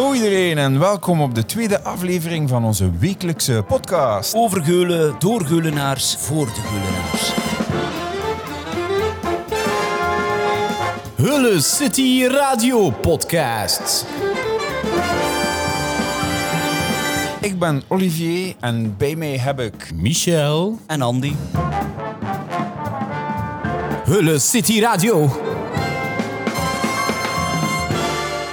Hallo iedereen en welkom op de tweede aflevering van onze wekelijkse podcast. Over Geulen, door Geulenaars, voor de Geulenaars. Hulle City Radio Podcast. Ik ben Olivier en bij mij heb ik... Michel. En Andy. Hulle City Radio.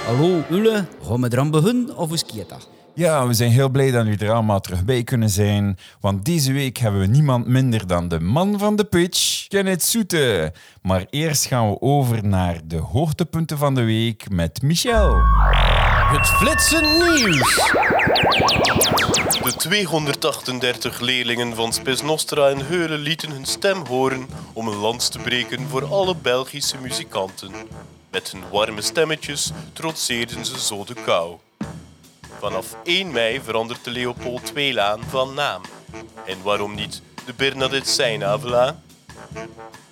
Hallo, Ulle. Gaan we eraan beginnen of is dat? Ja, we zijn heel blij dat jullie er allemaal terug bij kunnen zijn. Want deze week hebben we niemand minder dan de man van de pitch, Kenneth Soete. Maar eerst gaan we over naar de hoogtepunten van de week met Michel. Het flitsen nieuws. De 238 leerlingen van Spes Nostra en Heulen lieten hun stem horen om een lans te breken voor alle Belgische muzikanten. Met hun warme stemmetjes trotseerden ze zo de kou. Vanaf 1 mei verandert de Leopold II-laan van naam. En waarom niet de Bernadette Seinavelaan?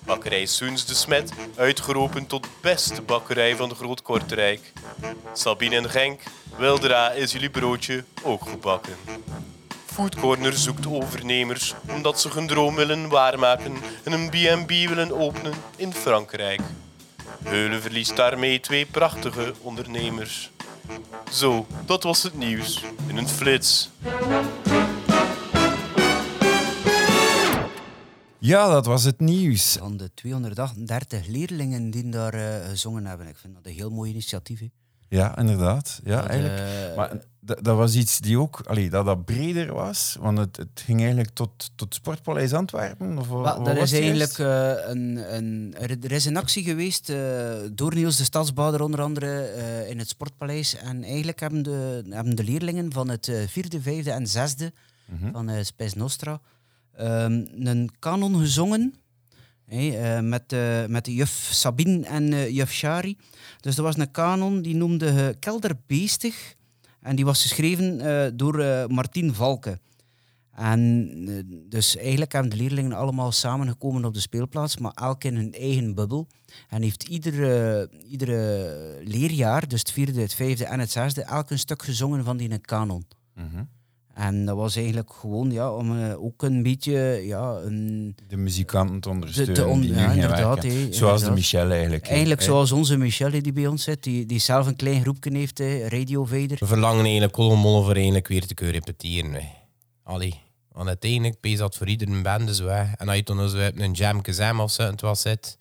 Bakkerij Soens de Smet, uitgeroepen tot beste bakkerij van de Groot Kortrijk. Sabine en Genk, weldra is jullie broodje ook gebakken. Food Corner zoekt overnemers omdat ze hun droom willen waarmaken en een B&B willen openen in Frankrijk. Heulen verliest daarmee twee prachtige ondernemers. Zo, dat was het nieuws in een flits. Ja, dat was het nieuws. Van de 238 leerlingen die daar eh, gezongen hebben. Ik vind dat een heel mooi initiatief. hè. Ja, inderdaad. Ja, Dat, eigenlijk. eh, Maar dat, dat was iets die ook, allee, dat dat breder was, want het, het ging eigenlijk tot, tot Sportpaleis Antwerpen. Of, Wel, wat dat was is eigenlijk eh, een, een, er, er is een actie geweest eh, door Niels de Stadsbouwer onder andere in het Sportpaleis. En eigenlijk hebben de, hebben de leerlingen van het vierde, vijfde en zesde Mhm. van Spes Nostra ehm, een kanon gezongen. Hé, eh, met, eh, met de juf Sabine en eh, juf Shari. Dus dat was een kanon die noemde Kelderbeestig. En die was geschreven door Martien Valken. En dus eigenlijk hebben de leerlingen allemaal samengekomen op de speelplaats, maar elk in hun eigen bubbel. En heeft iedere, iedere leerjaar, dus het vierde, het vijfde en het zesde, elk een stuk gezongen van die kanon. Mhm. En dat was eigenlijk gewoon ja, om eh, ook een beetje ja, een, De muzikanten te ondersteunen. te on- die ja, inderdaad, Zoals de inderdaad. Michel eigenlijk. Eigenlijk zoals onze Michel die bij ons zit, die, die zelf een klein groepje heeft, Radio Vader. We verlangen eigenlijk allemaal voor eigenlijk weer te kunnen repeteren. hè. Allee. Want uiteindelijk pees dat voor iedere band zo. hè. En als je dan zo hebt, een jam of zo, het was het.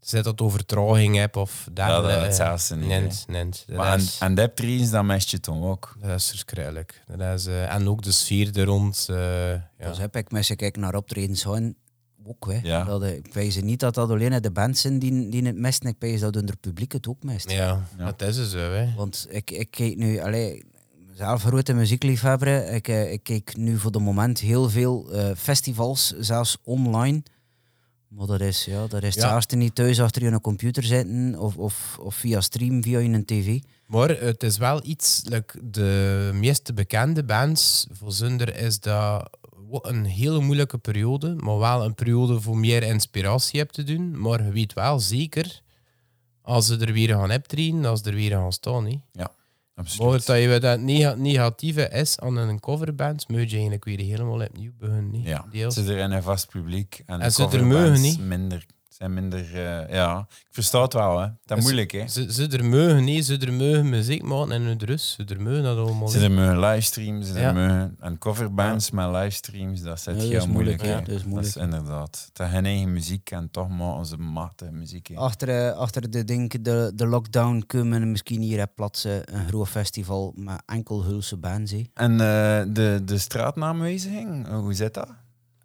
Zet dat over vertraging hebt of dat dergelijke. hetzelfde niet, hè. Nint, nint. Dat Maar en, is- en dat trains, dan mest je toch ook. Dat is verschrikkelijk. Dat is, eh, en ook de sfeer er rond. eh, ja. Dus heb ik mensen kijken naar optredens gaan. Ook, hè. Ja. Dat, eh, ik wijs niet dat dat alleen de bands zijn die, die het mesten. Ik wijs dat onder het publiek het ook mest. ja, Ja. dat is het zo. Hè. Want ik, ik kijk nu, allee, zelf grote muziekliefhebber, ik, eh, ik kijk nu voor de moment heel veel eh, festivals, zelfs online. Maar dat is, ja, dat is Ja. het niet thuis achter je een computer zitten of, of, of via stream, via je tv. Maar het is wel iets, like de meeste bekende bands, voor Zunder is dat een hele moeilijke periode, maar wel een periode voor meer inspiratie hebt te doen. Maar je weet wel zeker, als ze er weer gaan optreden, als ze er weer gaan staan. Hè. Maar Absoluut. dat je dat nega- negatieve is aan een coverband, moet je eigenlijk weer helemaal opnieuw beginnen. hè. Ja, Deels. ze er in een vast publiek. En, En de ze er mogen niet. Minder, zijn minder... eh, ja, ik versta het wel, hè. Dat is moeilijk, hè. Ze, ze er mogen, nee, ze er mogen muziek maken en hun rust. Ze er mogen dat allemaal. Ze er mogen livestreams, ze er Ja. mogen... En coverbands met livestreams, dat is Ja, het dat heel is moeilijk, moeilijk, dat is moeilijk. inderdaad. Dat hun eigen muziek en toch maken ze machtige muziek, hè. Achter, eh, achter de, denk, de, de lockdown kunnen we misschien hier plaatsen een groot festival met enkel Hulse bands. hè. En eh, de, de straatnaamwijziging, hoe zit dat?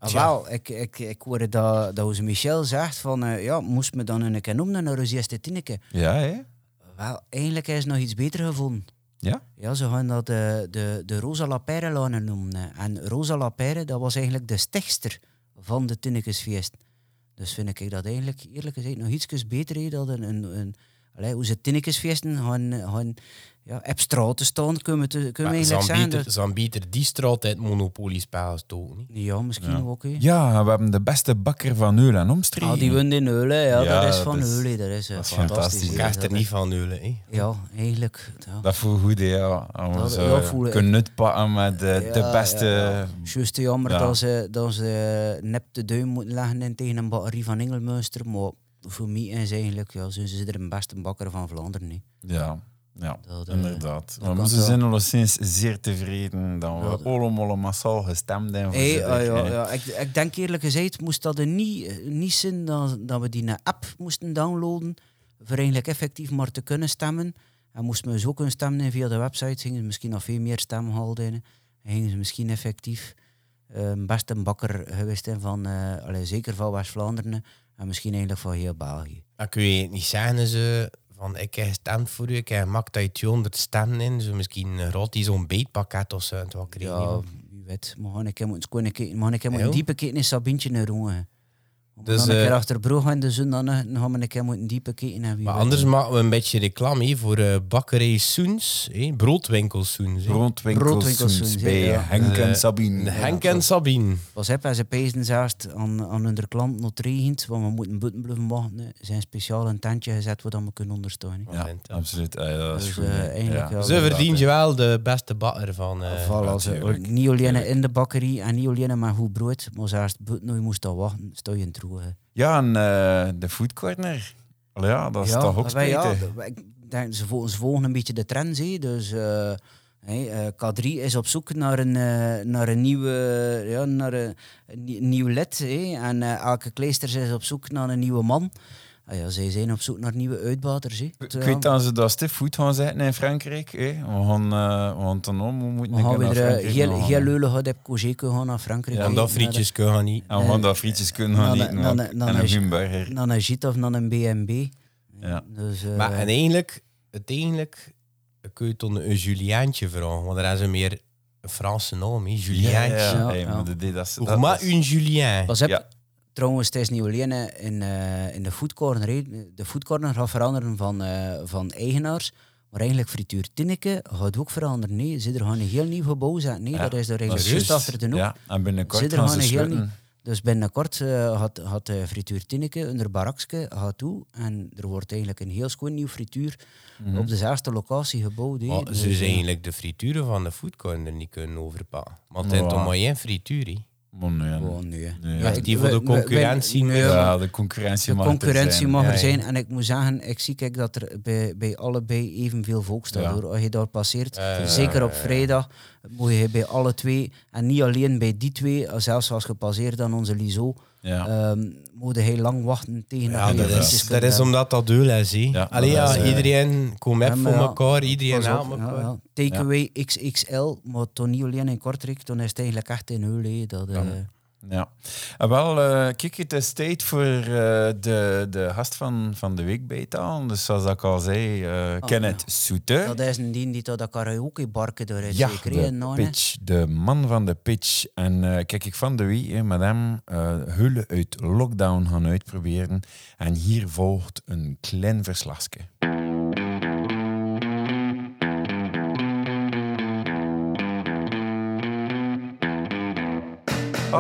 Ah, wel, ik, ik, ik hoorde dat, dat Michel zegt van, eh, ja, moest me dan een keer noemen naar Rosieste Tinneke. Ja, hè? Wel, eigenlijk is nog iets beter gevonden. Ja? Ja, ze gaan dat de, de, de Rosa Lapère lanen noemen. En Rosa Lapère, dat was eigenlijk de stichtster van de Tinnekesfeest. Dus vind ik dat eigenlijk, eerlijk gezegd, nog iets beter hè, dan een, een, een allee, hoe ze tinnekesfeesten gaan, gaan ja, op straat te staan, kunnen we, kunnen we eigenlijk beter, beter die straat uit Monopoly-spel stoken. niet? Ja, misschien ook. Ja, we hebben de beste bakker van Eul en omstreken. Ah, die wint in Eulen, ja, Ja, dat is van Eulen. Dat is, eh, dat is fantastisch. fantastisch. Je hè. krijgt er niet van nullen. hè. Ja, eigenlijk. Ja. Dat voelt goed, hè, ja. En we Dat- zo dat voel ik. kunnen uitpakken met de, de beste... ja, ja. Juist jammer Ja. dat ze, dat ze nep de duim moeten leggen tegen een batterie van Engelmünster. Maar voor mij is eigenlijk, ja, zijn ze er een beste bakker van Vlaanderen. Niet. Ja, ja Dat, eh, inderdaad. Maar ze zijn alleszins zeer tevreden dat we Ja, allemaal massaal gestemd hebben. Hey, ah, ja, ja. Ik, ik denk eerlijk gezegd, moest dat er niet, eh, niet zijn dat, dat we die app moesten downloaden voor eigenlijk effectief maar te kunnen stemmen. En moesten we zo kunnen stemmen via de website, gingen ze misschien nog veel meer stemmen halen. En gingen ze misschien effectief eh, best een bakker geweest zijn van, eh, allee, zeker van West-Vlaanderen en misschien eigenlijk van heel België. Dan kun je niet zeggen ze van ik heb gestemd voor u, ik heb gemaakt dat je 200 stemmen in, zo misschien rot die zo'n beetpakket of zo en. Ja, wie weet. Maar ik kunnen kijken. Maar ik moeten Ja. diepe kijken in Sabientje naar. Dus, Dus, dan een keer eh, achter broeg in de zon, dan, eh, gaan we een keer moeten diepe kijken. En wie Maar weet. anders maken we een beetje reclame voor eh, bakkerij Soens, hè, broodwinkel Soens. hè. Broodwinkels Broodwinkels Soens Soens, bij ja. Henk Eh, en Sabine. Henk en Sabine. Pas heb, en ze pezen zelfs aan, aan hun klant nog regent, want we moeten buiten blijven wachten. hè. Ze zijn speciaal een tentje gezet waar we kunnen ondersteunen. Ja, absoluut. Ah, ja, dat is Dus, goed. eh, eigenlijk. Ze verdient je wel de beste bakker van... eh, natuurlijk. niet alleen in de bakkerie en niet alleen met goed brood, maar zelfs buiten nog je moest dat wachten, sta je in Ja, en eh, de food corner. Allee, ja, dat is toch ook wij- ja, spijtig. wij- denk, ze, volgen, ze volgen een beetje de trends. hè. Dus eh, hey, eh, K3 is op zoek naar een, eh, naar een, nieuwe, ja, naar een, een nie- nieuw lid. En eh, elke kleisters is op zoek naar een nieuwe man. Ah ja, zij zijn op zoek naar nieuwe uitbaters. hè. Ik weet dat ze dat stief goed gaan zetten in Frankrijk. Hè. We gaan, eh, we gaan dan om, we moeten We gaan een naar eh, Frankrijk heel, gaan. heel leulig uit op Cogé gaan naar Frankrijk. Ja, en dat frietjes kunnen niet. En we gaan daar frietjes kunnen gaan Dan- dan- dan En een is- bimburger. de- Naar een JIT of naar een BNB. Ja. Dus, eh, Maar en eigenlijk, uiteindelijk kun je toch een Juliaantje vragen, want daar hebben ze meer een Franse naam, Ja, Juliaantje. ja, Ja, hey, ja. maar dat- dat is- dat is- een Julien? Pas. Trouwens, het is niet alleen eh, in, eh, in de foodcorner. De foodcorner gaat veranderen van, eh, van eigenaars. Maar eigenlijk frituur Tinneke gaat ook veranderen. Nee, ze er gaan een heel nieuw gebouw zetten. Nee, Ja, dat is er eigenlijk is juist achter de hoek. Ja, en binnenkort gaan ze gewoon een heel sluiten. Dus binnenkort eh, had, had eh, frituur Tinneke onder barakske gaat toe. En er wordt eigenlijk een heel schoon nieuw frituur Mhm. op dezelfde locatie gebouwd. Dus, ze zijn eigenlijk de frituren van de foodcorner niet kunnen overpakken. Want het is toch maar één frituur? Maar nee, Gewoon nu. hè. Nee, Ja, die voor de we- we- concurrentie we- ja, de concurrentie de mag er concurrentie zijn. mag er Ja, zijn. ja. En ik moet zeggen, ik zie kijk dat er bij, bij allebei evenveel volk staat. Hoor. Als je daar passeert, Ja, zeker op vrijdag, moet je bij alle twee, en niet alleen bij die twee, zelfs als je passeert aan onze Liso, Ja. ehm, moet je heel lang wachten tegen Ja, dat frietjes is, dat is omdat dat deel is, hè? Ja, Allee, dat ja, is, eh, iedereen komt met voor elkaar, iedereen helpt elkaar. ja, ja. Takeaway XXL, maar toch niet alleen in Kortrijk, dan is het eigenlijk echt in Heul. Dat, Ja. En wel, eh, kijk, het is tijd voor eh, de, de gast van, van de week bij halen. Dus zoals ik al zei, eh Ah, Kenneth Soete. dat is een dien die tot dat karaoke-barken door is. Ja, zeker, hè, de nou, pitch, de man van de pitch. En kijk, ik van de week met hem Hullen uit lockdown gaan uitproberen. En hier volgt een klein verslagje. Oh,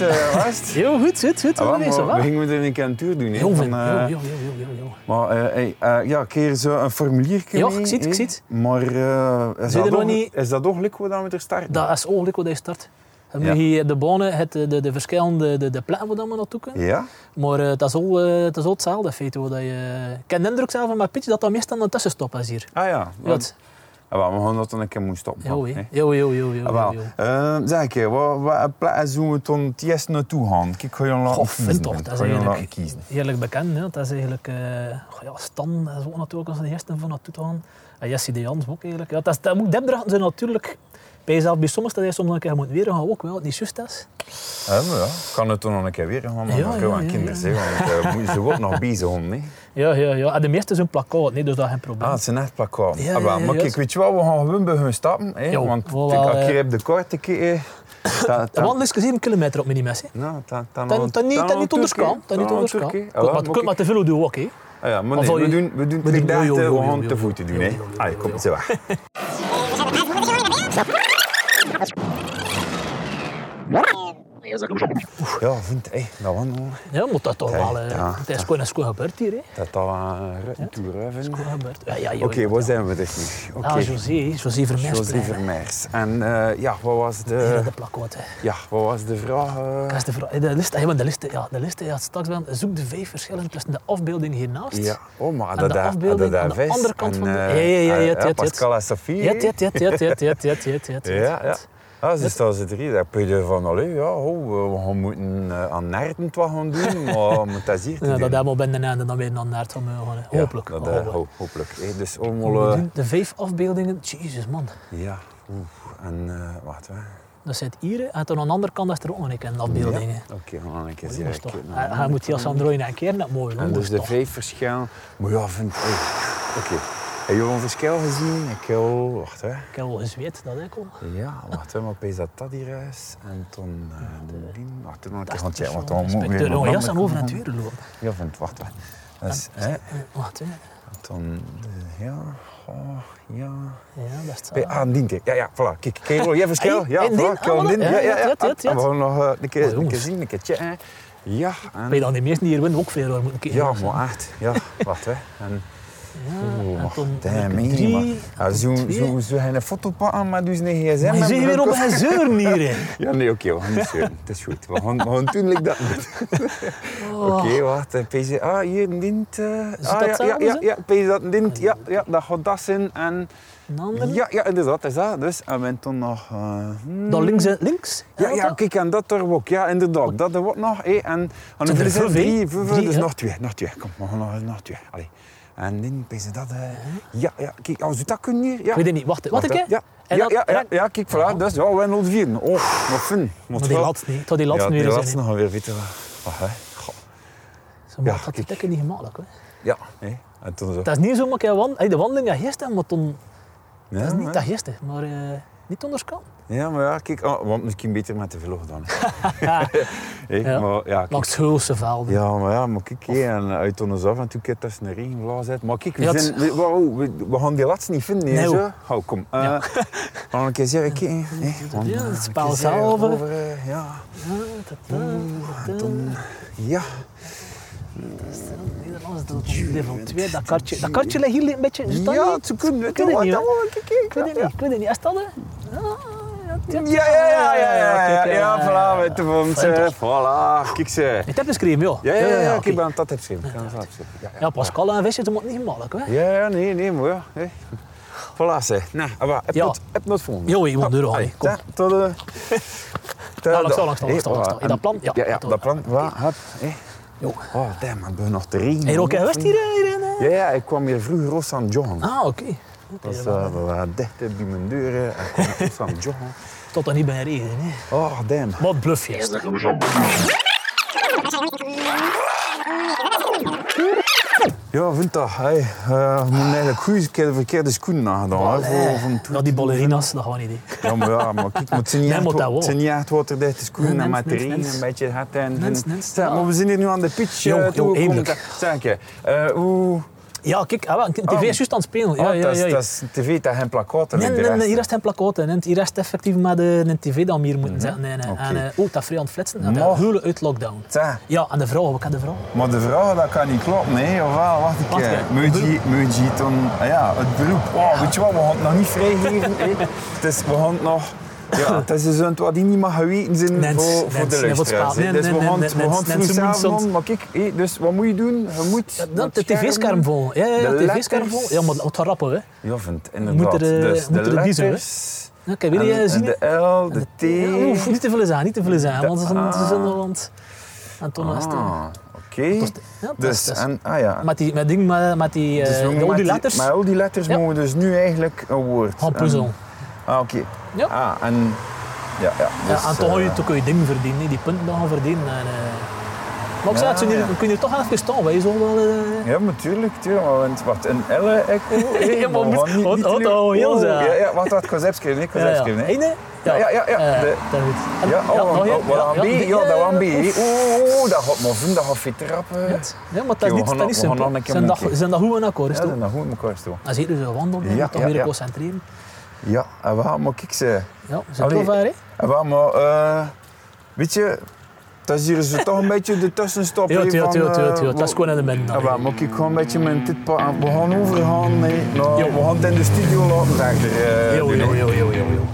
uh, was het? Heel goed, goed, goed. Ah, het wel? we gingen een keer een tour doen. hè, Heel veel. eh, Heel. Maar eh, hey, eh, ja, keer zo een formulier Ja, ik zie het, ik zie het. Maar eh, is, je dat ook, nog niet- is dat ook leuk wat we er starten? Dat is ongelukkig wat hij start. Dan Ja. moet je hier de banen, het, de, de verschillende de, de plekken waar we naartoe kunnen. Ja? Maar eh, het, is al, eh, het is al hetzelfde feit. Dat je... Ik heb de indruk zelf van mijn pitch dat dat meestal een tussenstop is hier. Ah ja. Ja, Ah, we gaan dat dan een keer moeten zeg ik je, zullen we dan het eerst naartoe gaan? Kijk, ga je Goh, kiezen. toch, dat is eigenlijk-. Heerlijk bekend. Hè. Dat is eigenlijk... goh, ja, Stan dat is ook natuurlijk als de eerste van naartoe te gaan. En Jesse de Jans ook eigenlijk. Ja, dat, is, dat moet zijn natuurlijk... Bij jezelf bij soms dat hij soms een keer moet weer gaan ook wel. Niet juist is. Ja, maar ja, kan het dan nog een keer weer gaan, maar Ja, ja, ja, aan ja, kinderen, ja. hè, want uh, ze wordt nog bezig om, hè. Ja, ja, ja. En de meeste zijn plakkaat, nee, dus dat is geen probleem. Ah, het zijn echt plakkaat. Ja, ah, maar kijk, weet je wat, we gaan gewoon beginnen stappen, hè, want eh, je op de kaart te kijken, dat- De wandel is 7 kilometer op minimes. hè. Nou, Dat niet, onderschaam. Dat niet onderschaam. Maar het kunt maar te veel doen ook, hè. Ah ja, maar nee, we je- doen, we doen we doen- we gaan te voeten doen. hè. Allee, kom, zo weg. Ja, vind hé, dat wandelen, Ja, moet dat toch wel. eh, ja. Het is gewoon een schoon gebeurd hier. Hè. dat dat een toer, vind joh, Oké, ja. zijn we dus nu? Oké, Ah, José, José Vermeers. José Vermeers. En eh, ja, wat was de, de plakkoot. hè. ja, wat was de vraag? eh? Dat is de, vraag. de liste, ja, de liste, ja, de liste ja, straks wel. Zoek de vijf verschillen tussen de afbeeldingen hiernaast. Ja, oh, maar En dat de daar, afbeelding dat aan de andere kant van de- eh, Ja, ja, ja, ja, eh, ja, Pascal en Sophie. Ja, ja, ja, ja, ja, ja, ja, ja, ja, ja. Ja, ja. Ah, ze staan ze drie. Daar kun je van, allee, ja, oh, we gaan moeten eh, aan Naarden wat gaan doen, maar moet dat hier te Ja, doen. dat helemaal binnen en dan weer naar het gaan gaan. hè. Ja, Hopelijk. dat, eh, hopelijk. ho- hopelijk. hè. Dus allemaal... eh, doen de vijf afbeeldingen. Jezus man. ja, oeh, en uh, wacht, hè. Dat zit hier. En dan aan de andere kant is er ook nog een afbeeldingen. Ja. Oké, we gaan een keer zien. Hij, hij moet hier als Android een keer net mooi. En hoor, dus de vijf verschillen. Maar ja, vind hey, Oké. Heb je een verschil gezien? Ik heb al... Wacht, hè. Ik heb wel gezweet, dat ik al. Ja, wacht, hè. Maar opeens dat dat hier is. En toen uh, de. Wacht, toen een keer gaan is checken. Want dan moet inspecteur. weer... Oh, jas aan over het weer lopen. Ja, vind wacht, wacht. Is, hè. Eh, Wacht, hè. Dan, de, ja, oh, ja. Ja, is Bij het. aan dient. Ja, ja, voilà. Kijk, kijk, je verschil? Ja, voilà. dien, Kijk, ah, dien. Ja, ja, Ja. En we gaan nog eh, een keer, een keer zien, een keer checken. Ja, en... Ben je dan die meesten die hier winnen ook veel moeten kijken. Ja, maar echt. Ja, wacht, hè. En, En toen damn, maar- zo, zo, zo een foto pakken met dus een gsm. Maar je en zit weer op een zeuren hier. Ja, nee, oké, we gaan niet zeuren. Het is goed. We gaan, we gaan doen dat. Oké, wacht. eh, PC. Ah, hier een dint. eh. Ah, dat ja, ja, ja, ja, PC dat een dint. Ja, ja, dat gaat dat zijn. En ja, ja, inderdaad, dat is dat. Dus, en we hebben toen nog... eh, hmm. Dan links, en- links. Ja, ja, dat? kijk, en dat er ook. Ja, inderdaad. Dat er wordt nog. En de de zijn drie, Drie, dus nog twee. Nog twee. Kom, we gaan nog, nog twee. Allee. En dan is dat... eh, ja, ja, kijk, als u dat kunt hier... Ja. Ik weet het niet. Wacht, wat Wacht, ik? Ja, En ja, dat- ja, ja, ja, kijk, voilà. Dus, ja, we hebben al vier. Oh, wat fun. Maar die laatste niet. Tot die laatste ja, weer die zijn. hè. nog weer weten. Wacht, hè. Goh. Zo, maar Ja, dat kijk. is niet gemakkelijk. Hè. Ja, hè. En toen zo. Dat is niet zo makkelijk. De wandeling dat gisteren, maar toen, Ja, dat is niet dat gisteren, maar eh, niet onderschatten. Ja, maar ja, kijk, oh, want misschien beter met de vlog dan. Hé, Ja. Maar ja, Langs Heulse velden. Ja, maar ja, maar kijk, hé, en uit ons af en toe kijk tussen een regenvlaag zit. Maar kijk, we, Ja, zijn, we, wow, we, we gaan die laatste niet vinden, Nee, zo. hoor. Hou, kom. eh Ja. gaan een keer zeggen, kijk, want, Ja, eh, het spel zelf, over, eh, ja, Ja, dat, dat, dat, toen, ja. Nederlands, dat level 2, dat kartje. Dat kartje ligt hier een beetje. Dat Ja, ze kunnen het dat Ik weet het niet, ik weet het niet. Is dat? Ja, ja, ja, ja, ja, ja, eh, voilà, weet ja, ja. voilà, kijk ze. Je hebt geschreven, dus joh? Ja, ja, ja, ik ben dat heb geschreven. Ja, Pascal en Visser, dat moet niet makkelijk, hè? Ja, ja, nee, nee, mooi. Voilà, ze. Nee, maar heb je het nog gevonden? Jo, ik moet ah, deur al kom. Tot eh. de... Langs, langs, langs, langs. Dat plan, ja. Ja, dat plan, wat. Oh, damn, maar ik ben nog drie. Heb ook een hier? Eh, ja, ik kwam hier vroeger Ross aan John. Ah, oké. Dat was, eh, we waren dicht bij mijn deuren en kwam aan joggen. Tot dan niet bij regen, hè? Oh, damn. Wat bluffjes. Ja, vind dat. Hey, eh, we moeten eigenlijk goed keer de verkeerde schoenen nagedaan. hè, voor, voor een Ja, die ballerinas, dat gaan we niet. Ja, maar ja, maar kijk, maar het zijn niet, Nee, echt, het zijn niet echt waterdichte schoenen Nee, met de regen een beetje het en... Nens, en- nens, Zeg, ja. maar we zijn hier nu aan de pitch Jo, uh, jo, toegekomen. eindelijk. Zeg je, eh, hoe... Ja, kijk, ah, een tv Oh. is juist aan het spelen. Ja, oh, ja, dat, is, ja, ja. dat is tv, dat geen plakkaten Nee, nee, nee, hier is het een plakkoten. Nee, hier is het effectief met de, een tv dat we hier moeten zetten. Nee, nee. Oké. En, eh, oh, dat is vrij aan het flitsen. En Maar- de hulen uit lockdown. Zeg, Ja, en de vrouw, wat kan de vrouw? maar de vrouw, dat kan niet kloppen, hè. Of wel, wacht een keer. je dan... ah ja, het beroep. Oh, weet je wat, we gaan het nog niet vrijgeven, is, we gaan het nog... Ja, het is dus een wat die niet mag geweten zijn Nens, voor, voor nens, de nee, luisteraars. hè. Nee, Dus we nee, gaan nee, we gaan het zelf. Maar kijk, hé, dus wat moet je doen? Je moet... Dan het de tv-scherm vol. Ja, ja, de tv-scherm vol. Ja, maar het gaat rappen, hè. Ja, vind inderdaad. Moet er, eh, dus moet de er letters... Kijk, wil je en- zien? de L, de T... Ja, oef, niet te veel zijn, niet te veel zijn, want ze zijn, ze zijn. En het... Ah, oké. Dat Dus, dat en, ah ja. Met die, met ding, met, die, eh, Dus we al die letters, Met al die letters mogen we dus nu eigenlijk een woord. gaan En- puzzelen. Ah, oké. Ja. Ah, en... Ja, ja. Dus, ja en toch, uh, toch kun je dingen verdienen, die punten gaan verdienen. En, eh. maar ik ja, zei, ja. kun je toch even staan, wij zo wel... Uh... Ja, natuurlijk, tuurlijk, maar want wat een elle echo... Hey, ja, maar moet, niet, wat, heel oh, zijn. Ja, ja, wat wat zelf en ik, zelf en ik. Ja, ja, ja. ja. De, goed. Ja, oh, oh wat een ja, dat was een Oeh, dat gaat mijn vriend, dat gaat fit trappen. Ja, maar dat is niet, dat is simpel. Zijn dat goed in akkoord, toch? Zijn dat goed in akkoord, toch? Als je zo wandelt, dan moet je toch meer concentreren. Ja, en we gaan maar kijken. Ja, we zijn Allee. wel ver, hè? En we gaan maar, eh, weet je, dat is hier zo toch een beetje de tussenstop. Ja, tuurlijk, van, tuurlijk, eh, tuurlijk. Dat is we- gewoon in de midden. Ja, we gaan ook gewoon een beetje met dit pa- We gaan overgaan, nee. Nou, we gaan het in de studio laten eh, Jo, jo, hè. jo, jo, jo, jo.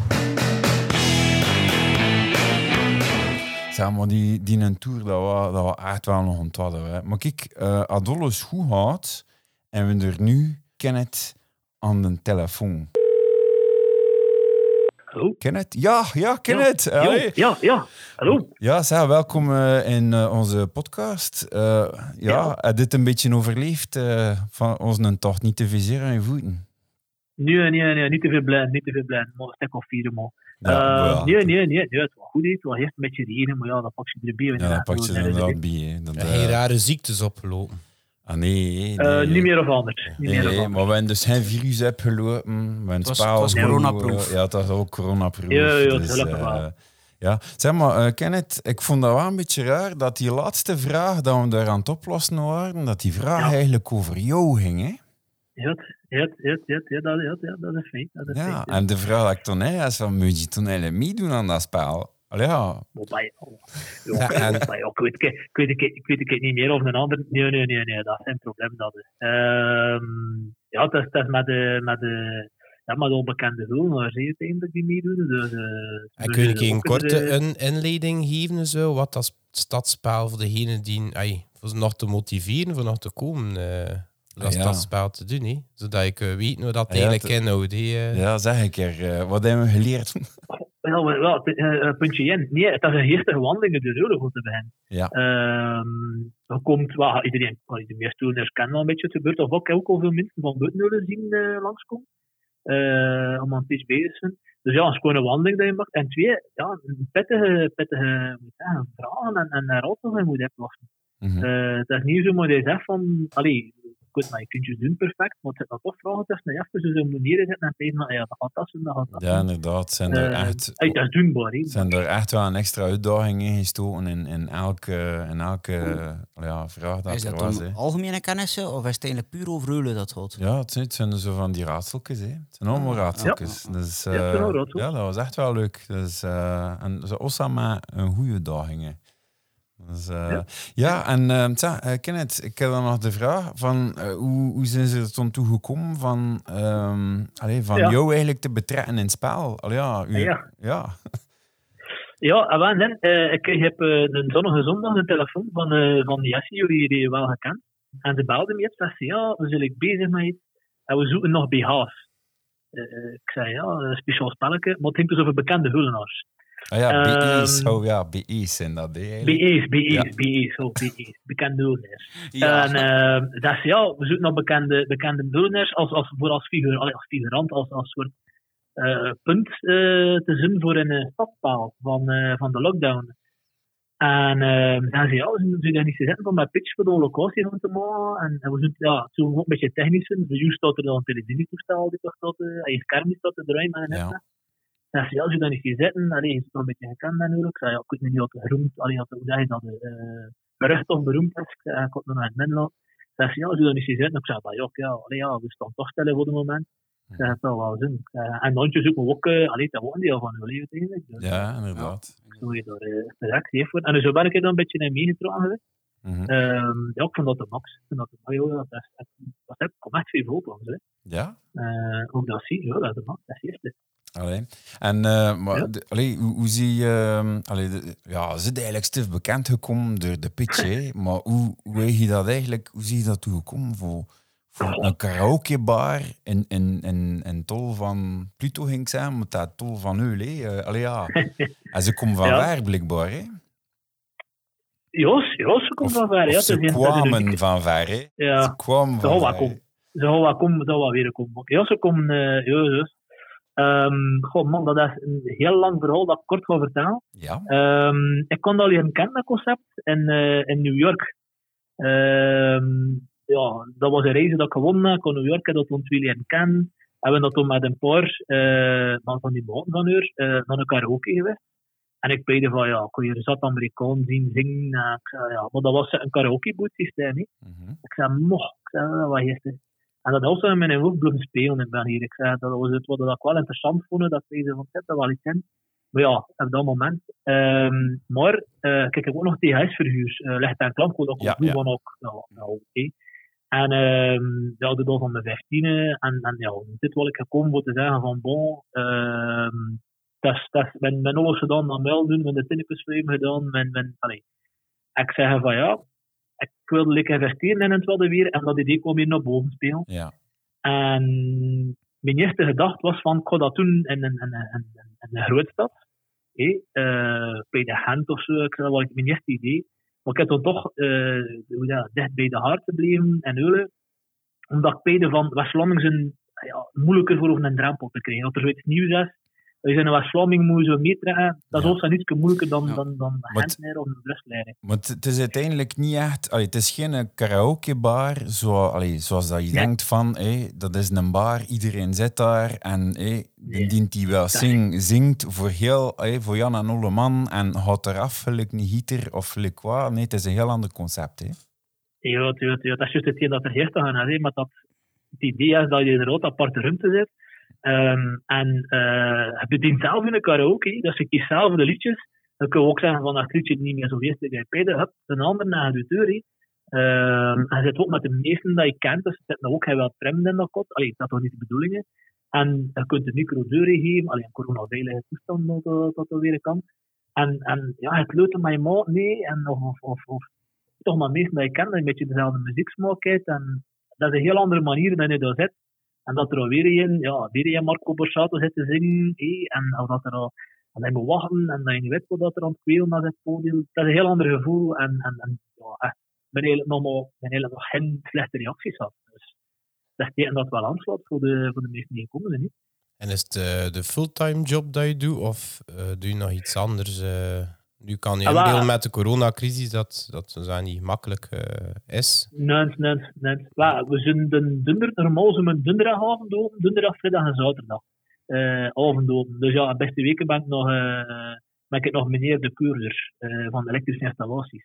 Zeg maar, die, die een tour, dat was, dat was echt wel nog ontwadden. Hè. Maar kijk, eh als alles goed gaat en we er nu Kenneth aan de telefoon. Hallo? Kenneth? Ja, ja, Kenneth. Ja, Allee. ja, ja. Hallo? Ja, zeg, welkom eh, in eh, onze podcast. Eh, ja, Ja. heb dit een beetje overleefd eh, van ons een tocht niet te viseren aan je voeten? Nee, nee, nee, niet te veel blij, niet te veel blij. Maar een stuk of vier, man. Ja, Eh, ja. nee, nee, nee, nee, het was goed. Het was eerst een beetje regen, maar ja, dat pak je erbij. Ja, dat pak je er inderdaad bij. Ja, geen rare ziektes opgelopen. Ah, nee, nee. Eh, niet meer of anders. Niet Nee, meer of nee, anders. maar we hebben dus geen virus hebben gelopen. We Het was- spaal was coronaproof. Ja, het was ook coronaproof. Ja, ja, dus, gelukkig eh, wel. ja. Zeg maar, eh, Kenneth, ik vond dat wel een beetje raar dat die laatste vraag dat we daar aan het oplossen waren, dat die vraag Ja. eigenlijk over jou ging. Hè? Ja, ja, ja, ja, ja, dat, ja, dat is fijn. Dat is Ja, fijn, ja. en de vraag dat ik toen heb, is van, moet je toen eigenlijk meedoen aan dat spel? Allee, ja. Maar oh, ja, Ja, en- maar ja, ik weet ik- ik weet ik- ik weet ik niet meer of een ander. Nee, nee, nee, nee, dat is geen probleem. Dat is. Ehm, ja, het is, het is met de, met de, ja, met de onbekende hulp, zie je uiteindelijk die meedoen. Dus, eh, En kun je eh, een korte de- een inleiding geven, zo, wat dat stadsspel voor degene die, ai, voor ze nog te motiveren, voor nog te komen, eh dat Ja. stadsspel te doen, zodat ik weet weet hoe dat Ja, eigenlijk het- inhoudt. hè, eh. ja, zeg ik er. eh, wat hebben we geleerd? Wel, wel, het, eh, eh, puntje in. Nee, het is een geestige wandeling door Euro om te beginnen. Ja. Ehm, je komt, wel, iedereen, well, de meeste toerners kennen wel een beetje het gebeurt. Of ook, ook al veel mensen van buiten willen zien eh, langskomen. Eh, om aan het bezig te zijn. Dus ja, een schone wandeling dat je maakt. En twee, ja, een pittige, pittige moet zeggen, vragen en, en dat je moet oplossen. Mhm. Eh, het is niet zo maar dat je zegt van, allee, goed, maar je kunt je doen perfect, maar het zit toch vragen tussen je even zo'n manier zitten en tegen, ja, dat gaat dat zijn, dat gaat dat Ja, zijn. inderdaad. Zijn er Eh, echt, dat is doenbaar, hè. zijn er echt wel een extra uitdaging in gestoken in, in elke, in elke ja, vraag dat Is er dat was. dan hè. algemene kennissen of is het eigenlijk puur over Eulen dat gaat? Ja, het zijn, het zijn zo van die raadseltjes. Hè. Het zijn allemaal raadseltjes. Dus, Ja, zijn eh, ja, dat was echt wel leuk. Dus, eh, en ze Osama een goede daging. Dus, eh, ja. Ja. en eh, tja, eh, Kenneth, ik heb dan nog de vraag van hoe, hoe zijn ze er toen toe gekomen van, ehm, allee, van Ja. jou eigenlijk te betrekken in het spel? Allee, ja, u- Ja. ja. Ja, en nee, eh, ik heb een zonnige zondag een telefoon van, van Jessie, jullie die wel gekend. En ze belde me op en zei, ja, we zijn bezig met iets en we zoeken nog BH's. Ik zei, ja, een speciaal spelletje, maar het ging dus over bekende hullenaars. Ah ja, BE's. Ehm, Oh ja, BE's zijn dat. hè, eigenlijk. BE's, BE's, Ja. BE's, oh, BE's, bekende hullenaars. Ja. En eh, dat is ja, we zoeken nog bekende, bekende hullenaars als, als, voor als, figuur, als figurant, als, als soort eh, punt eh, te zien voor een uh, stadpaal van, eh, van de lockdown. En eh, dan zei ja, we zullen daar niet zetten van mijn pitch voor de locatie van te maken. En, en we zullen ja, het ook een beetje technisch zijn. De juist staat er dan een televisietoestel die toch tot, uh, je scherm staat te met een Ja. Dan zei ja, als je daar niet zien zitten, allee, is het wel een beetje gekend natuurlijk. Ik zei ja, ik weet niet wat geroemd, allee, wat, hoe zeg je dat, eh berucht of beroemd is. Ik ik had nog naar het. Dan zei ja, als je daar niet zien zitten, ik zei ja, ja, allee, ja, we staan toch stellen voor het moment. Ik zei, het zal wel zin. Zei, en landjes zoeken we ook, uh, allee, dat een deel van uw leven eigenlijk. Dus, Ja, inderdaad. Zo je daar uh, direct heeft voor. En zo ben ik er dan een beetje in meegetrokken geweest. Mhm. Um, ja, ik vond dat de max. Ik dat de max, joh, dat is, dat, dat, dat komt echt veel hoop aan. Ja? Uh, ook dat zie je, ja, dat is de max, dat is eerste. Allee. En uh, maar, Ja. de, allee, hoe, hoe zie je... allee, de, ja, ze is eigenlijk stif bekend gekomen door de pitch, hè? maar hoe, hoe, heb je dat eigenlijk, hoe zie je dat toegekomen voor, voor een karaokebar in, in, in, in Tol van Pluto ging ik zeggen, maar dat Tol van Eul? Uh, allee, ja. en ze komen van Ja. waar, blijkbaar, hè? Jos, Jos komt Of, van of Ja, ze is- is kwamen van ver, hè? Ze Ja, kwamen zal van komen. Ze gaan wel komen, zal wel weer komen. Ja, ze komen, uh, ja, Ehm goh, man, dat is een heel lang verhaal dat ik kort ga vertellen. Ja. Ehm, ik kon dat leren kennen, dat concept, in, eh, in New York. Ehm, ja, dat was een reis dat ik gewonnen heb. Ik kon New York heb dat ons twee leren kennen. Hebben dat toen met een paar eh, van die maten van haar eh, naar een karaoke geweest. En ik peide van, ja, kon hier zat Amerikaan zien zingen. En ja, maar dat was een karaokeboot systeem. Mhm. Ik zei, mocht, ik zei, "Ah, wat is dit? En dat was in mijn hoofd blijven spelen in. Ik zei, dat was het wat ik wel interessant vond, dat zei van, zet dat wel iets in. Maar ja, op dat moment. Ehm, maar, eh, kijk, ik heb ook nog THS-verhuur. Uh, ligt en klank, wat ook Ja, ja. van ook, nou, nou oké. En ehm ja, dat van mijn vijftiende. En, en ja, dit wil ik gekomen voor te zeggen van, bon, ehm dat is, dat is, mijn, mijn alles gedaan, dan wel doen, met de tinnekesframe gedaan, mijn, mijn, allee. Ik zeg van, ja, ik wilde lekker investeren in het wilde weer, en dat idee kwam hier naar boven spelen. Ja. En mijn eerste gedachte was van, ik ga dat doen in een, in een, in een, in een grootstad. Hé, eh, bij de Gent of zo, ik dat was mijn eerste idee. Maar ik heb dan toch eh, dicht bij de hart gebleven en Eulen. Omdat ik beide van West-Vlamingen zijn ja, moeilijker voor over een drempel te krijgen. Dat er zoiets nieuws is. Als je in West-Vlamingen moet zo meetrekken, dat is Ja. ook iets moeilijker dan, Ja. dan, dan of een Brussel. Maar het, is uiteindelijk niet echt... Allee, het is geen karaokebar zo, allee, zoals dat je Nee. denkt van... hé, dat is een bar, iedereen zit daar en hé, Nee. dient die wel zing, zingt voor, heel, hé, voor Jan en Olle man en houdt eraf gelijk een gieter of gelijk wat. Nee, het is een heel ander concept. Hè. Ja, ja, ja, ja, dat is juist hetgeen dat er heerst te gaan. Hè, maar dat, het idee is dat je in een rood aparte ruimte zit. Ehm, en eh je bedient zelf in een karaoke. Dus je kiest zelf de liedjes. Dan kun je ook zeggen van dat liedje niet meer zo eerst dat je hebt. Een ander naar de deur. je zit ook met de meesten dat je kent. Dus er zitten ook heel wat fremden in dat kot. Dat is toch niet de bedoeling. En je kunt de micro deuren geven. Alleen een coronaveilige toestand dat, dat, dat er weer kan. En, en ja, het leuten met je maat nee. En of, of, of, toch maar meesten dat je kent, dat je een beetje dezelfde muzieksmaak. En dat is een heel andere manier dan je daar zit. En dat er alweer een, ja, weer een Marco Borsato zit te zingen. hé, en dat er al en je moet wachten en dat je niet weet wat dat er aan het kwelen het podium. Dat is een heel ander gevoel. En, en, en ja, ik ben eigenlijk nog, maar, ben geen slechte reacties had. Dus dat is tegen dat wel aanslaat voor de, voor de meesten die. Hè. En is het de, de fulltime job dat je doet, of eh, doe je nog iets anders? eh? Nu kan je Ah, inbeelden met de coronacrisis dat dat zo niet makkelijk eh, is. Nee, nee, nee. Ja, we zijn de dunder, normaal zijn we donderdagavond open, donderdag, vrijdag en zaterdag. eh avond open. Dus ja, beste weken ben ik nog, eh, ben ik nog meneer de keurder eh, van de elektrische installaties.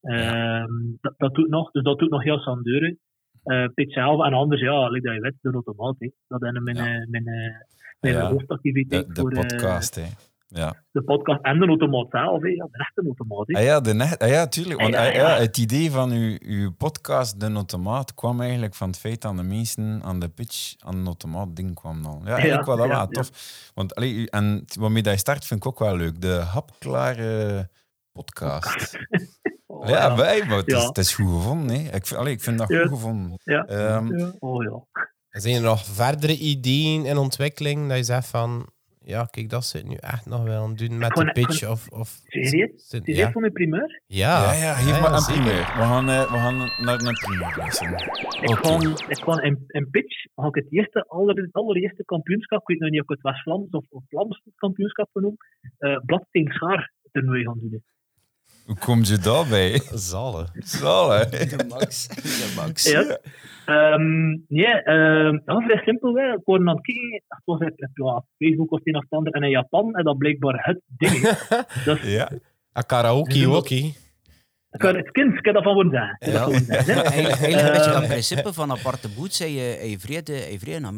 Ehm, dat, dat doet nog, dus dat doet nog heel Sandeuren. Uh, Pit zelf en anders, ja, like dat je weet, de automaat. Dat is mijn, Ja. mijn, eh, mijn Ja, hoofdactiviteit De, de voor podcast, hè. Ja. de podcast en de automaat zelf. hè. Ja, de echte automaat. hè. Ah ja, de net, ah ja, tuurlijk. Want Ah ja, ja, ja. het idee van uw, uw podcast, De Automaat, kwam eigenlijk van het feit dat de mensen aan de pitch aan de automaat ding kwam dan. Ja, eigenlijk wel, dat ja, wel ja. tof. Want, allee, u- en waarmee dat je start vind ik ook wel leuk. De hapklare podcast. Oh, ja, wij, maar het, is, Ja. het is goed gevonden. Hè. Ik, vind- allee, ik vind dat Ja. goed gevonden. Ja. Ehm, Ja. Oh ja. Zijn er nog verdere ideeën in ontwikkeling dat je zegt van, ja, kijk, dat zit nu echt nog wel aan het doen met de pitch of... of Serieus? Is dit voor mijn primeur? Ja, ja, ja, geef maar een primeur. We gaan, eh, we gaan naar een primeur luisteren. Ik kwam, ik kwam in, in pitch, had ik het eerste, aller, allereerste kampioenschap, ik weet nog niet of ik het West-Vlaams of, of Vlaams kampioenschap genoem, uh, Bladsteen Schaar toernooi gaan doen. Hoe kom je daarbij? Zalen. Zal, hè? De max. De max. Ja. Ehm, nee, ehm, ja, vrij simpel. Hè. Ik word aan het kijken, het was op ja, Facebook of een of ander, en in Japan, en dat blijkbaar het ding is. Dat is Ja. A karaoke wokie. ik kan het kind, ik kan dat van worden zeggen. Dat hè. Eigenlijk, een beetje dat principe van aparte boots. Heb je, vrede, vrede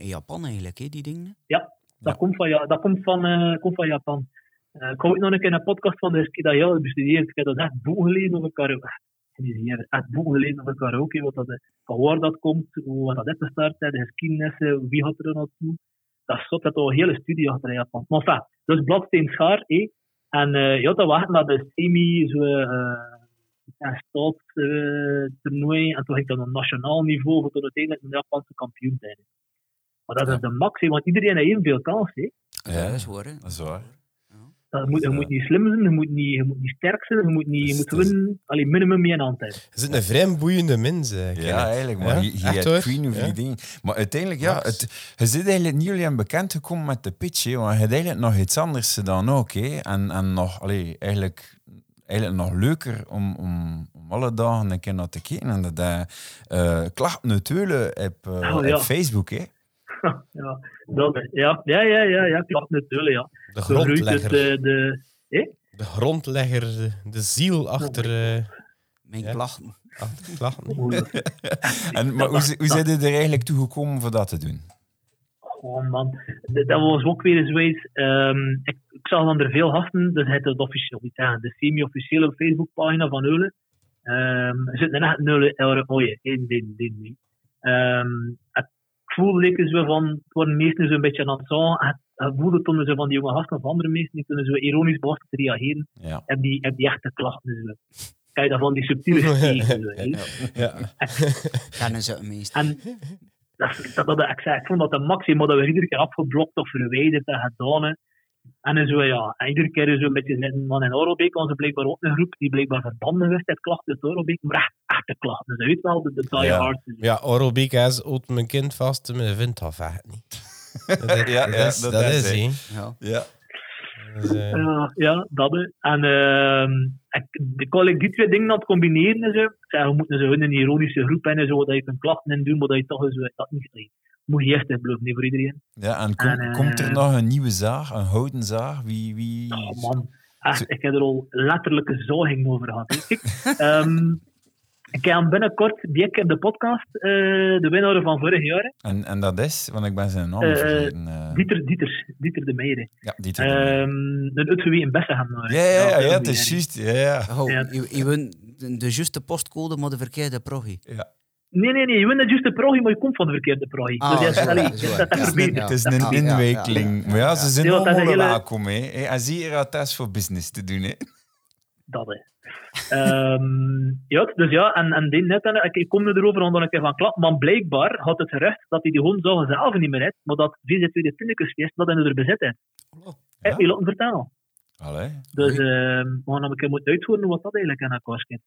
in, Japan eigenlijk, hè, die dingen. Dat, komt van, ja, dat komt van, eh, komt van Japan. Eh, ik ook nog een keer een podcast van de ik heb dat heel bestudeerd. Ik heb dat echt boeken gelezen over karaoke. Echt, echt boeken gelezen over karaoke. Wat dat, eh, van waar dat komt, hoe wat dat is gestart, hè, de geschiedenis, eh, wie gaat er naartoe. Dat is zot, dat is al een hele studie achter in Japan. Maar enfin, dus Bladsteen Schaar, hé. En eh ja, dat wacht naar de semi, zo, eh een staatstoernooi. en toen ging dat op nationaal niveau, voor toen uiteindelijk een Japanse kampioen zijn. Maar dat is de max, want iedereen heeft evenveel kans. Hè. Ja, dat is waar. hè. Dat is waar. Dat moet, je moet niet slim zijn, je moet niet, je moet niet sterk zijn, je moet, niet, je moet Dat is- gewoon allee, minimum één hand hebben. Je zit een vrij boeiende mens, eh, Ja, eigenlijk. Maar Ja? je, je Echt hebt Ja. dingen. Maar uiteindelijk, ja, het, je zit eigenlijk niet jullie aan bekend gekomen met de pitch. Hè, want je hebt eigenlijk nog iets anders gedaan ook. Hè. En, en nog, allee, eigenlijk, eigenlijk nog leuker om, om, om alle dagen een keer naar te kijken. En dat je eh klachten natuurlijk op, eh, Oh, ja. op Facebook. Hè. ja, dat, ja, ja, ja, ja, ja, klopt natuurlijk, ja. De Zo groeit het, grondlegger. eh, de, De grondlegger, de, de ziel achter, eh Mijn Ja. klachten. achter de klachten. En, maar hoe, hoe zijn er eigenlijk toe gekomen voor dat te doen? Oh man, dat dat was ook weer eens zoiets. Ehm, ik, ik zag dan er veel gasten, dus het is officieel, ja, de semi-officiële Facebookpagina van Eulen. Ehm er zitten echt nul euro mooie, één ding, ding niet. Ehm, het voelde ik zo van, het waren meesten zo'n beetje aan het zagen. Het, het voelde toen zo van die jonge gasten of andere meesten, die toen zo ironisch begonnen te reageren. Ja. En die, en die echte klachten zo. Kijk, dat van die subtiele stegen. zo. Ja. Kennen ze het. En dat, dat, dat, ik, zei, ik vond dat de maximum dat we iedere keer afgeblokt of verwijderd en gedaan. En dan zo, ja, en iedere keer zo'n beetje zitten. Man in Orobeek was er blijkbaar ook een groep die blijkbaar verbanden geweest uit klachten uit Orobeek. Maar echt, echte klachten. Dus weet wel, de, de die Ja. hard. Ja, Oralbeek is mijn kind vast, maar vindt dat vaak niet. Dat, Ja, dat ja, is, dat dat is is hij. hij. Ja. Ja. Dus, eh, Ja, ja, dat. hè. En ehm ik, ik kon like, die twee dingen aan het combineren. En zo. Ik zei, we moeten zo in een ironische groep hebben, zo, dat je kunt klachten in doen, maar dat je toch zo, dat niet moet je echt blijven, niet voor iedereen. ja, en kom- En, eh, komt er nog een nieuwe zaag, een houten zaag? Wie, wie... Oh man, echt, ik heb er al letterlijke zoging over gehad. Kijk, ehm, ik heb binnenkort die ik op de podcast, eh, de winnaar van vorig jaar, En, en dat is, want ik ben zijn naam Eh, vergeten. eh. Dieter, Dieter, Dieter de Meijer. ja, Dieter. de Meijer. Ehm een uitgeweken Bessenham. ja, ja, ja, ja, het is ja. juist. Ja, ja. Oh, Ja. je, je wint de, juiste postcode, maar de verkeerde progie. Nee, nee, nee, je wint het juist de progie, maar je komt van de verkeerde progie. Ah, dus ja, zo, allee, zo, dat ja. is dat Ja. Ja. Het is een ja, ja, inwijkeling. ja. Maar ja, ze zijn Ja, is allemaal een hele- welkom. Hè. Hè, En zie je dat is voor business te doen. Hè. Dat, hè. Ehm, ja, dus ja, en, en die net, en ik, ik kom erover omdat ik van klap, maar blijkbaar had het gerucht dat hij die gewoon zelf zelf niet meer heeft, maar dat VZ Tweede Tinnikesfeest dat hij er bezet heeft. Heb je laten vertellen. Allee. Dus ehm we gaan nog een keer moeten uitvoeren wat dat eigenlijk aan elkaar schiet.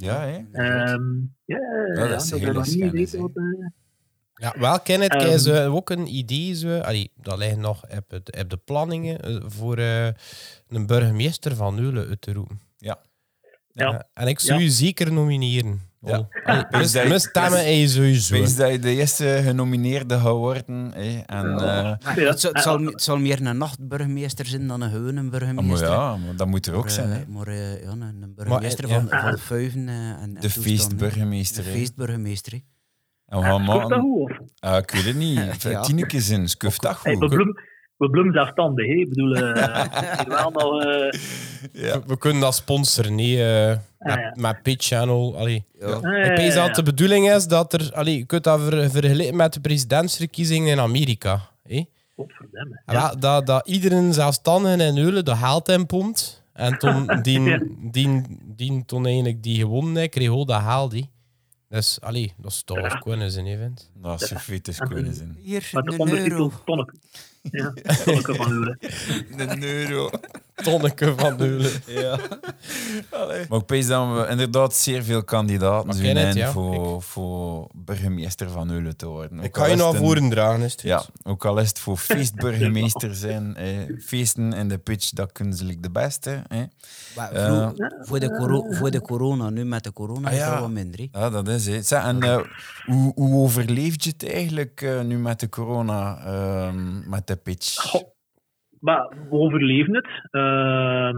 Ja, hè. Ehm ja, ja, dat is dat heel niet weten wat... eh, Ja, wel ken het, Ehm. zo ook een idee. Zo, allee, dat ligt nog op, het, op de planningen eh, voor eh, een burgemeester van Eulen uit te roepen. Ja. Ja. en ik zou Ja. je zeker nomineren. Ja. Dus mis- stemmen en je sowieso. Wees dat je de eerste genomineerde gaat worden. Hè. En, eh, Maar Ja. het, zal, het, zal, het zal meer een nachtburgemeester zijn dan een gewone ah, maar burgemeester. ja, maar dat moet er ook Maar, zijn. eh, Hè. Maar eh, ja, een, burgemeester ja. van, van Fuiven. eh, en, De feestburgemeester. De feestburgemeester. En we gaan maken... Ah, ik weet het niet. Ja. Tieneke zijn, skuft dat goed. We bloemen zelfstandig, hè. Ik bedoel, eh, eh, Ja. We, kunnen dat sponsoren, niet eh, met, ja. met Pitch Channel. Allee. Ja. eh, Ik denk ja, dat de bedoeling is dat er... Allee, je kunt dat ver- vergelijken met de presidentsverkiezingen in Amerika. hè. Ja. dat, dat iedereen zelfstandige in Eulen de geld in pompt. En toen die, Ja. die, die, toen eigenlijk die gewonnen heeft, kreeg ook dat geld. hè. Dus, allee, dat is toch of kunnen zijn, event. Dat is fetus kunnen zijn. Hier, Met de een ondertitel Ja, så dere bare lure. Det. Tonneke van Eulen. Ja. Maar ik pees dat we inderdaad zeer veel kandidaten ken het, ja. voor, voor burgemeester van Eulen te worden. Ik ga al je is naar het een- dragen, is het Ja, ook al is het voor feestburgemeester zijn. Eh, feesten in de pitch, dat kunnen ze like de beste. Maar Eh, voor, de coro- voor de corona, nu met de corona Ah, is dat wat minder. Ja, dat is het. Zeg, En eh, hoe, hoe overleef je het eigenlijk eh, nu met de corona, ehm, met de pitch? Goh, Maar we overleven het. Ehm,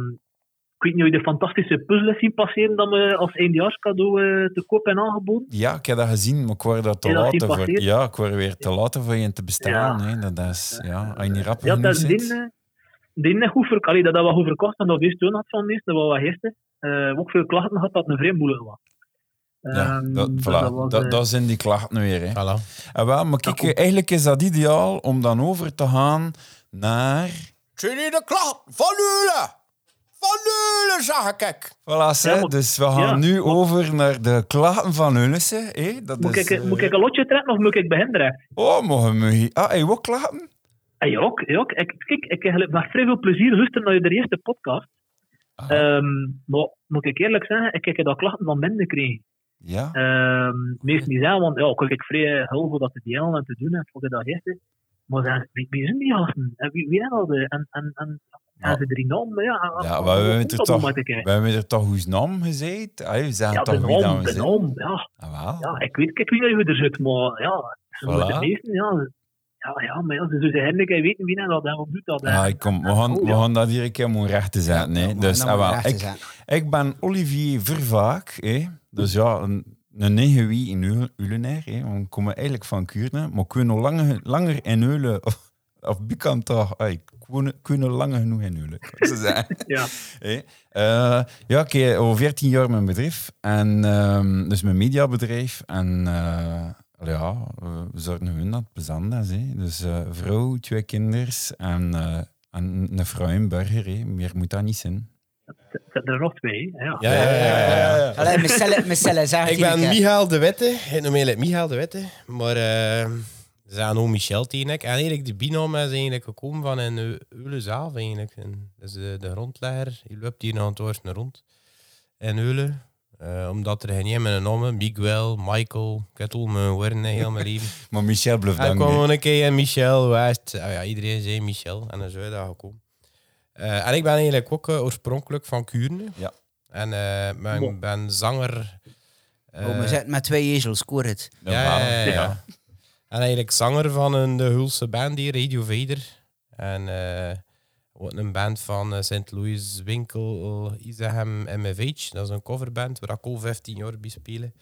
ik weet niet of je de fantastische puzzel hebt zien passeren dat we als eindjaarscadeau eh, te koop hebben aangeboden. Ja, ik heb dat gezien, maar ik word dat te laat voor. Ja, ik word weer te laat voor je te bestaan. Ja. Hè. Dat is, ja, als je niet rap Ja, dat is zit. die, eh, goed verkocht. Allee, Dat dat wat goed verkocht en dat wist toen had van meest, dat was wat gisteren. Eh, ook veel klachten had dat een vrij moeilijk was. Ja, Ehm, dat, dus voilà, dat was, dat, eh, dat zijn die klachten weer. Hè. Voilà. En wel, maar kijk, eigenlijk is dat ideaal om dan over te gaan naar... Je de klacht van Eulen? Van Eulen, zag ik. Voilà, ze. Ja, maar- dus we gaan ja, nu over naar de klachten van. Dat Moet is, ik, eh, moet ik een lotje trekken of moet ik beginnen direct? Oh, mogen we hier... Ah, wil klachten? En ja, ook. Ja, ook. Ik, kijk, ik heb met vrij veel plezier luisteren naar je eerste podcast. Ah, Ehm, maar moet ik eerlijk zeggen, ik heb dat klachten van minder gekregen. Ja? Ehm meesten die zeggen, want ja, ik vrij heel veel dat te delen en te doen en voor dat eerste. Maar zeggen, wie, wie zijn die gasten? En wie, wie zijn dat? En, en, en, en ze drie namen, ja. Ja, maar we hebben er toch- om? We hebben er toch hoe naam gezegd? Ah, we zeggen Ja, toch de dan naam, we de zijn? naam, ja. Ah, ja. Ik weet, ik weet niet hoe er zit, maar ja, ze Voilà. moeten meesten, ja. Ja, ja, maar ja, ze zullen weten wie dat en wat doet dat. Ja, ik kom, we, gaan, Oh, we gaan dat hier een keer moeten rechten zetten. hè. Dus, ah, ik, ik ben Olivier Vervaak. Hè. Dus ja, een, een negen wie in Ul- Ulenair. Hè. We komen eigenlijk van Kuurne. Maar kunnen langer, langer in Eulen... Of, of ay, kunnen- kunnen langer genoeg in Eulen. Ja. Eh, ja, ik heb al 14 jaar mijn bedrijf. En, ehm, dus mijn mediabedrijf. En eh, ja, we zorgen gewoon dat het plezant is. Hè. Dus eh vrouw, twee kinders en, en een vrouw in burger. Hè. Meer moet dat niet zijn. Zitten er nog twee, ja. Ja, ja, ja. ja, ja. Allee, zeg Ik ben hè. Michael de Witte. Ik noem Michael de Witte. Maar eh ze zijn ook Michel tegen ik. En eigenlijk de binaam is eigenlijk gekomen van een zelf eigenlijk. En dat is de, de grondlegger. Die loopt hier naar het oosten rond. In Eulen. Eh, omdat er geen met een naam Miguel, Michael, ik heb het al mijn woorden heel mijn leven. Maar Michel blijft En dan kwam niet. gewoon een keer in Michel West. Ah ja, iedereen zei Michel. En dan zou je daar gekomen. Eh, en ik ben eigenlijk ook eh, oorspronkelijk van Kuurne. Ja. En eh, ben, Bon. ben zanger... eh, Oh, we zitten met twee ezels, scoor het. Ja, ja, ja, ja, ja. ja. En eigenlijk zanger van een de Hulse band hier, Radio Vader. En eh, een band van St. Louis Winkel, Isaham MFH. Dat is een coverband waar ik al 15 jaar bij spelen.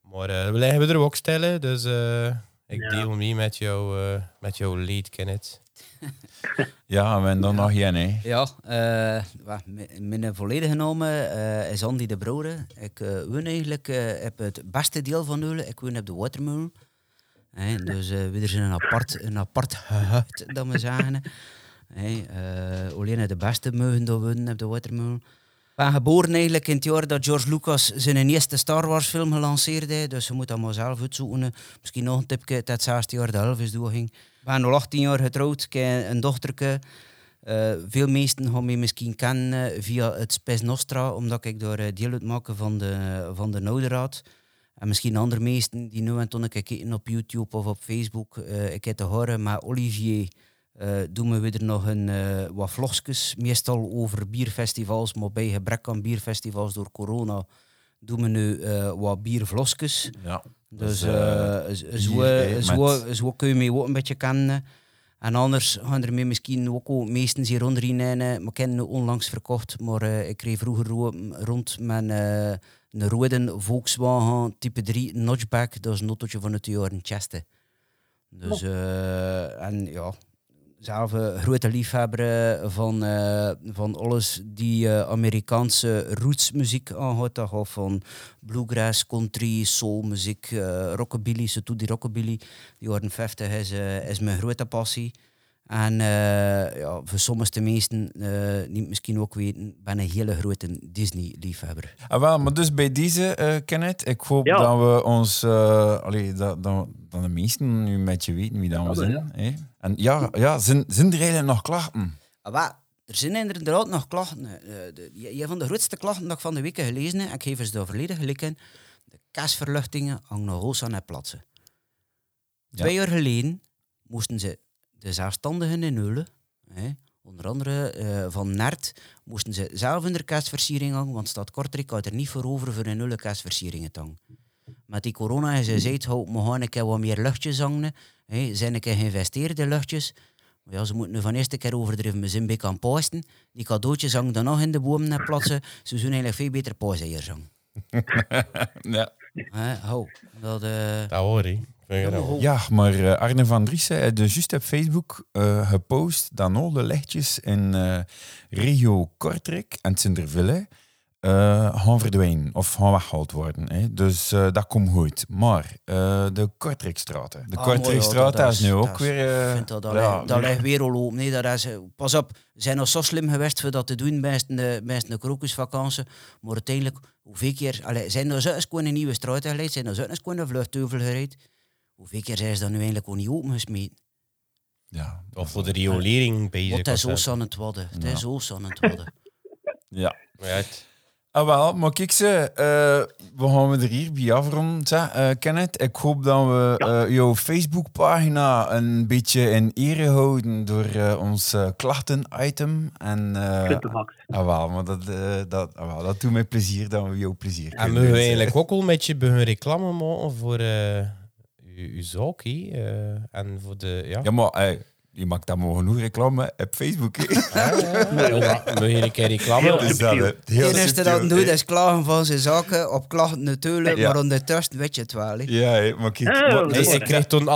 Maar we leggen we er ook stellen, dus eh, ik Ja. deel mee met jou, eh, met jouw lead, Kenneth. Ja, we hebben dan nog geen. Hè. Ja, eh, wa- m- mijn volledige naam eh, is Andy de Brouwer. Ik eh, woon eigenlijk eh, op het beste deel van Eulen. Ik woon op de Watermolen. Hè, dus eh we zijn een apart, een apart huid, dat we zeggen. Hè, eh, alleen de beste mogen daar wonen op de Watermolen. Ben geboren eigenlijk in het jaar dat George Lucas zijn eerste Star Wars film gelanceerd Dus je moet dat maar zelf uitzoeken. Misschien nog een tipje, dat het 16 jaar de Elvis doorging. Ik ben al 18 jaar getrouwd, ik een dochterke. Eh, veel mensen gaan mij misschien kennen via het Spes Nostra, omdat ik daar eh, deel uitmaak van de, van de Nouderaad. En misschien andere meesten die nu en toen kijken op YouTube of op Facebook. eh, ik heb te horen met Olivier. Eh doen we weer nog een, eh, wat vlogjes, meestal over bierfestivals, maar bij gebrek aan bierfestivals door corona doen we nu eh, wat biervlosjes. Ja. Dus Dus, zo, zo, zo, kun je mij ook een beetje kennen. En anders gaan er mij misschien ook al meestens hier rond in. Maar ik heb nu onlangs verkocht. Maar eh, ik reed vroeger ro- rond met een rode Volkswagen type 3 notchback. Dat is een autootje van het jaren Cheste. Dus, eh, en ja, zelf een grote liefhebber eh, van, eh, van alles die eh, Amerikaanse rootsmuziek aanhoudt. Dat van bluegrass, country, soulmuziek, eh rockabilly. Ze doet die rockabilly. Die jaren 50 is, is mijn grote passie. En eh, ja, voor sommige mensen, eh niet misschien ook weten, ben een hele grote Disney-liefhebber. Ah, wel, maar dus bij deze, eh Kenneth, ik hoop Ja. dat we ons, eh allee, dat, dat, dat de meesten nu met je weten wie dat we Ja, zijn. hè. En ja, ja zijn, zijn er eigenlijk nog klachten? Ah, wel, er zijn inderdaad nog klachten. Eh, de- Een van de grootste klachten dat ik van de week gelezen heb, ik geef eens de verleden gelijk in, de kasverluchtingen hangen nog hoog aan het plaatsen. Twee jaar geleden moesten ze de zelfstandigen in Eulen, hè, onder andere eh, van Nert, moesten ze zelf in de kerstversiering hangen, want Stad Kortrijk had er niet voor over voor een Eulen kerstversieringen te hangen. Met die corona is ze gezegd, hou, we gaan een keer wat meer luchtjes hangen. Hè, zijn een keer geïnvesteerd in luchtjes. Maar ja, ze moeten nu van eerste keer overdrijven. We zijn bij kan posten. Die cadeautjes hangen dan nog in de bomen en plaatsen. Ze zullen eigenlijk veel beter paaseiers hangen. Ja. Hè, hou, dat... eh, Dat hoor ik. Je Ja, maar eh, Arne van Driessen heeft dus juist op Facebook eh, gepost dat al de lichtjes in eh, regio Kortrijk en Sinterville eh gaan verdwijnen of gaan weggehaald worden. Hè. Dus dat komt goed. Maar de Kortrijkstraten. De Ah, Kortrijkstraat is nu ook weer... Ik vind dat, dat, ja, ligt- dat weer- ligt weer al open. Nee, dat is, pas op, we zijn nog zo slim geweest voor dat te doen bij de, bij de krokusvakantie. Maar uiteindelijk, hoeveel keer... Allee, zijn er zo eens gewoon een nieuwe straat geleid? Zijn er zo eens een vluchtheuvel gereden? Hoeveel keer zijn ze dan nu eigenlijk ook niet opengesmeten? Ja. Of voor de riolering bezig. Wat is was, ons aan het worden. Het is ons aan het worden. ja. het- Ah, wel, maar kijk ze, eh, we gaan we er hier bij afronden. Zeg, eh, Kenneth, ik hoop dat we eh, jouw Facebookpagina een beetje in ere houden door eh, ons klachten-item. En, eh, Kunt de max. ah, wel, maar dat, eh, dat, ah, wel, dat doet mij plezier dat we jou plezier En we eigenlijk ook al met je beginnen reclame maken voor zaak, hè? Eh, en voor de... Ja, Ja, maar eh, je maakt dat maar genoeg reclame op Facebook. Ah, ja, Moet je een keer reclame? Dus dat, heel Het enige dat doet is klagen van zijn zaken. Op klachten natuurlijk, Ja. maar ondertussen weet je het wel. Ja, maar kijk... Maar- dat Nee, is ik krijg toen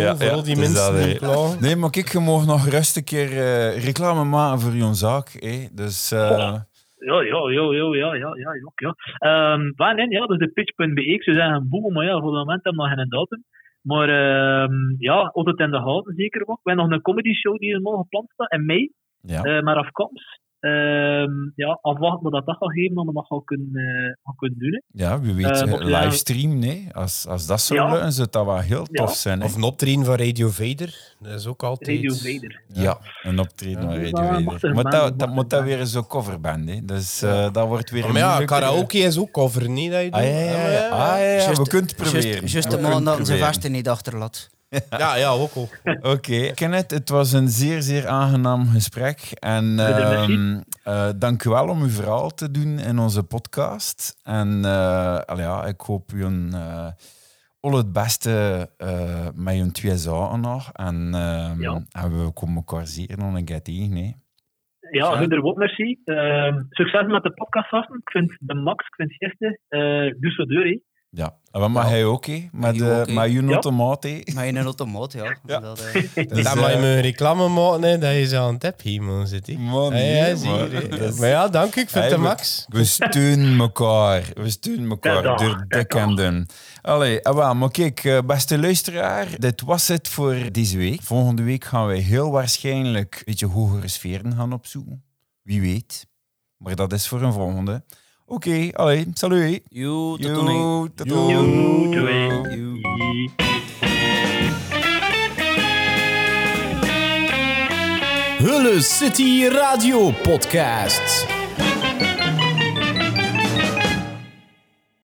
Ja, voor ja, al die dus mensen dat, die klagen. Nee, maar kijk, je mag nog rustig een keer eh, reclame maken voor je zaak. Hè. Dus... eh, Ja, ja, ja, ja, ja, ja, ja, ja. ja. Ehm, waar nee, ja, dat is de pitch.be. Ik zou zeggen een boel, maar ja, voor het moment hebben we nog geen datum. Maar ehm, ja, altijd in de houden zeker wel. We hebben nog een comedy show die er morgen gepland staat in mei, ja. eh, maar afkomst. Ehm, ja, afwachten wat dat dat gaat geven, dan we dat gaan kunnen, eh, gaan kunnen doen. hè. Ja, wie weet, Eh, eh, livestream, nee. Als, als dat zou Ja. lukken, zou dat wel heel Ja. tof zijn. hè. Of een optreden van Radio Vader. Dat is ook altijd... Radio Vader. ja, een optreden van Ja, Radio dat Vader. mag er Maar wel, dat, dat dat mag moet dat wel. weer zo'n coverband, hè. Dus eh, dat wordt weer Maar ja, karaoke is ook cover, niet? Dat je Ah, ja, ja, ja. ja. Ah, ja, ja. Juist- we kunnen het proberen. We de kunnen man dat zijn proberen. vesten niet achterlaat. Ja, ja, ook al. Oké, Kenneth, het was een zeer, zeer aangenaam gesprek. En ehm eh, dank u wel om uw verhaal te doen in onze podcast. En eh, allee, ja, ik hoop u een, eh, al het beste eh, met je twee zaken nog. En, ehm, Ja. en we komen elkaar zeer nog een keer tegen. hè. Ja, Gunder ook merci. Ehm, succes met de podcast, gasten. Ik vind de max, ik vind het eerste. Eh doe zo deur, hè. Ja, en wat mag Ja. hij ook, hè? Met, Hij ook, eh, Ja. Maar in een automaat, ja. Ja. Dat, eh, Dus, Dan mag je eh, me een reclame maken, hè, dat je zo aan het tap hier moet zitten. Man, Ja, nee, ja, zie maar dat Maar ja, dank u. Ik vind het max. We steunen elkaar. We steunen elkaar door dik en dun. Allee, ah, maar kijk, beste luisteraar, dit was het voor deze week. Volgende week gaan wij heel waarschijnlijk een beetje hogere sferen gaan opzoeken. Wie weet. Maar dat is voor een volgende. Oké, allee, salut. Yo, tot Yo, toen. tot. Hulle City Radio Podcast.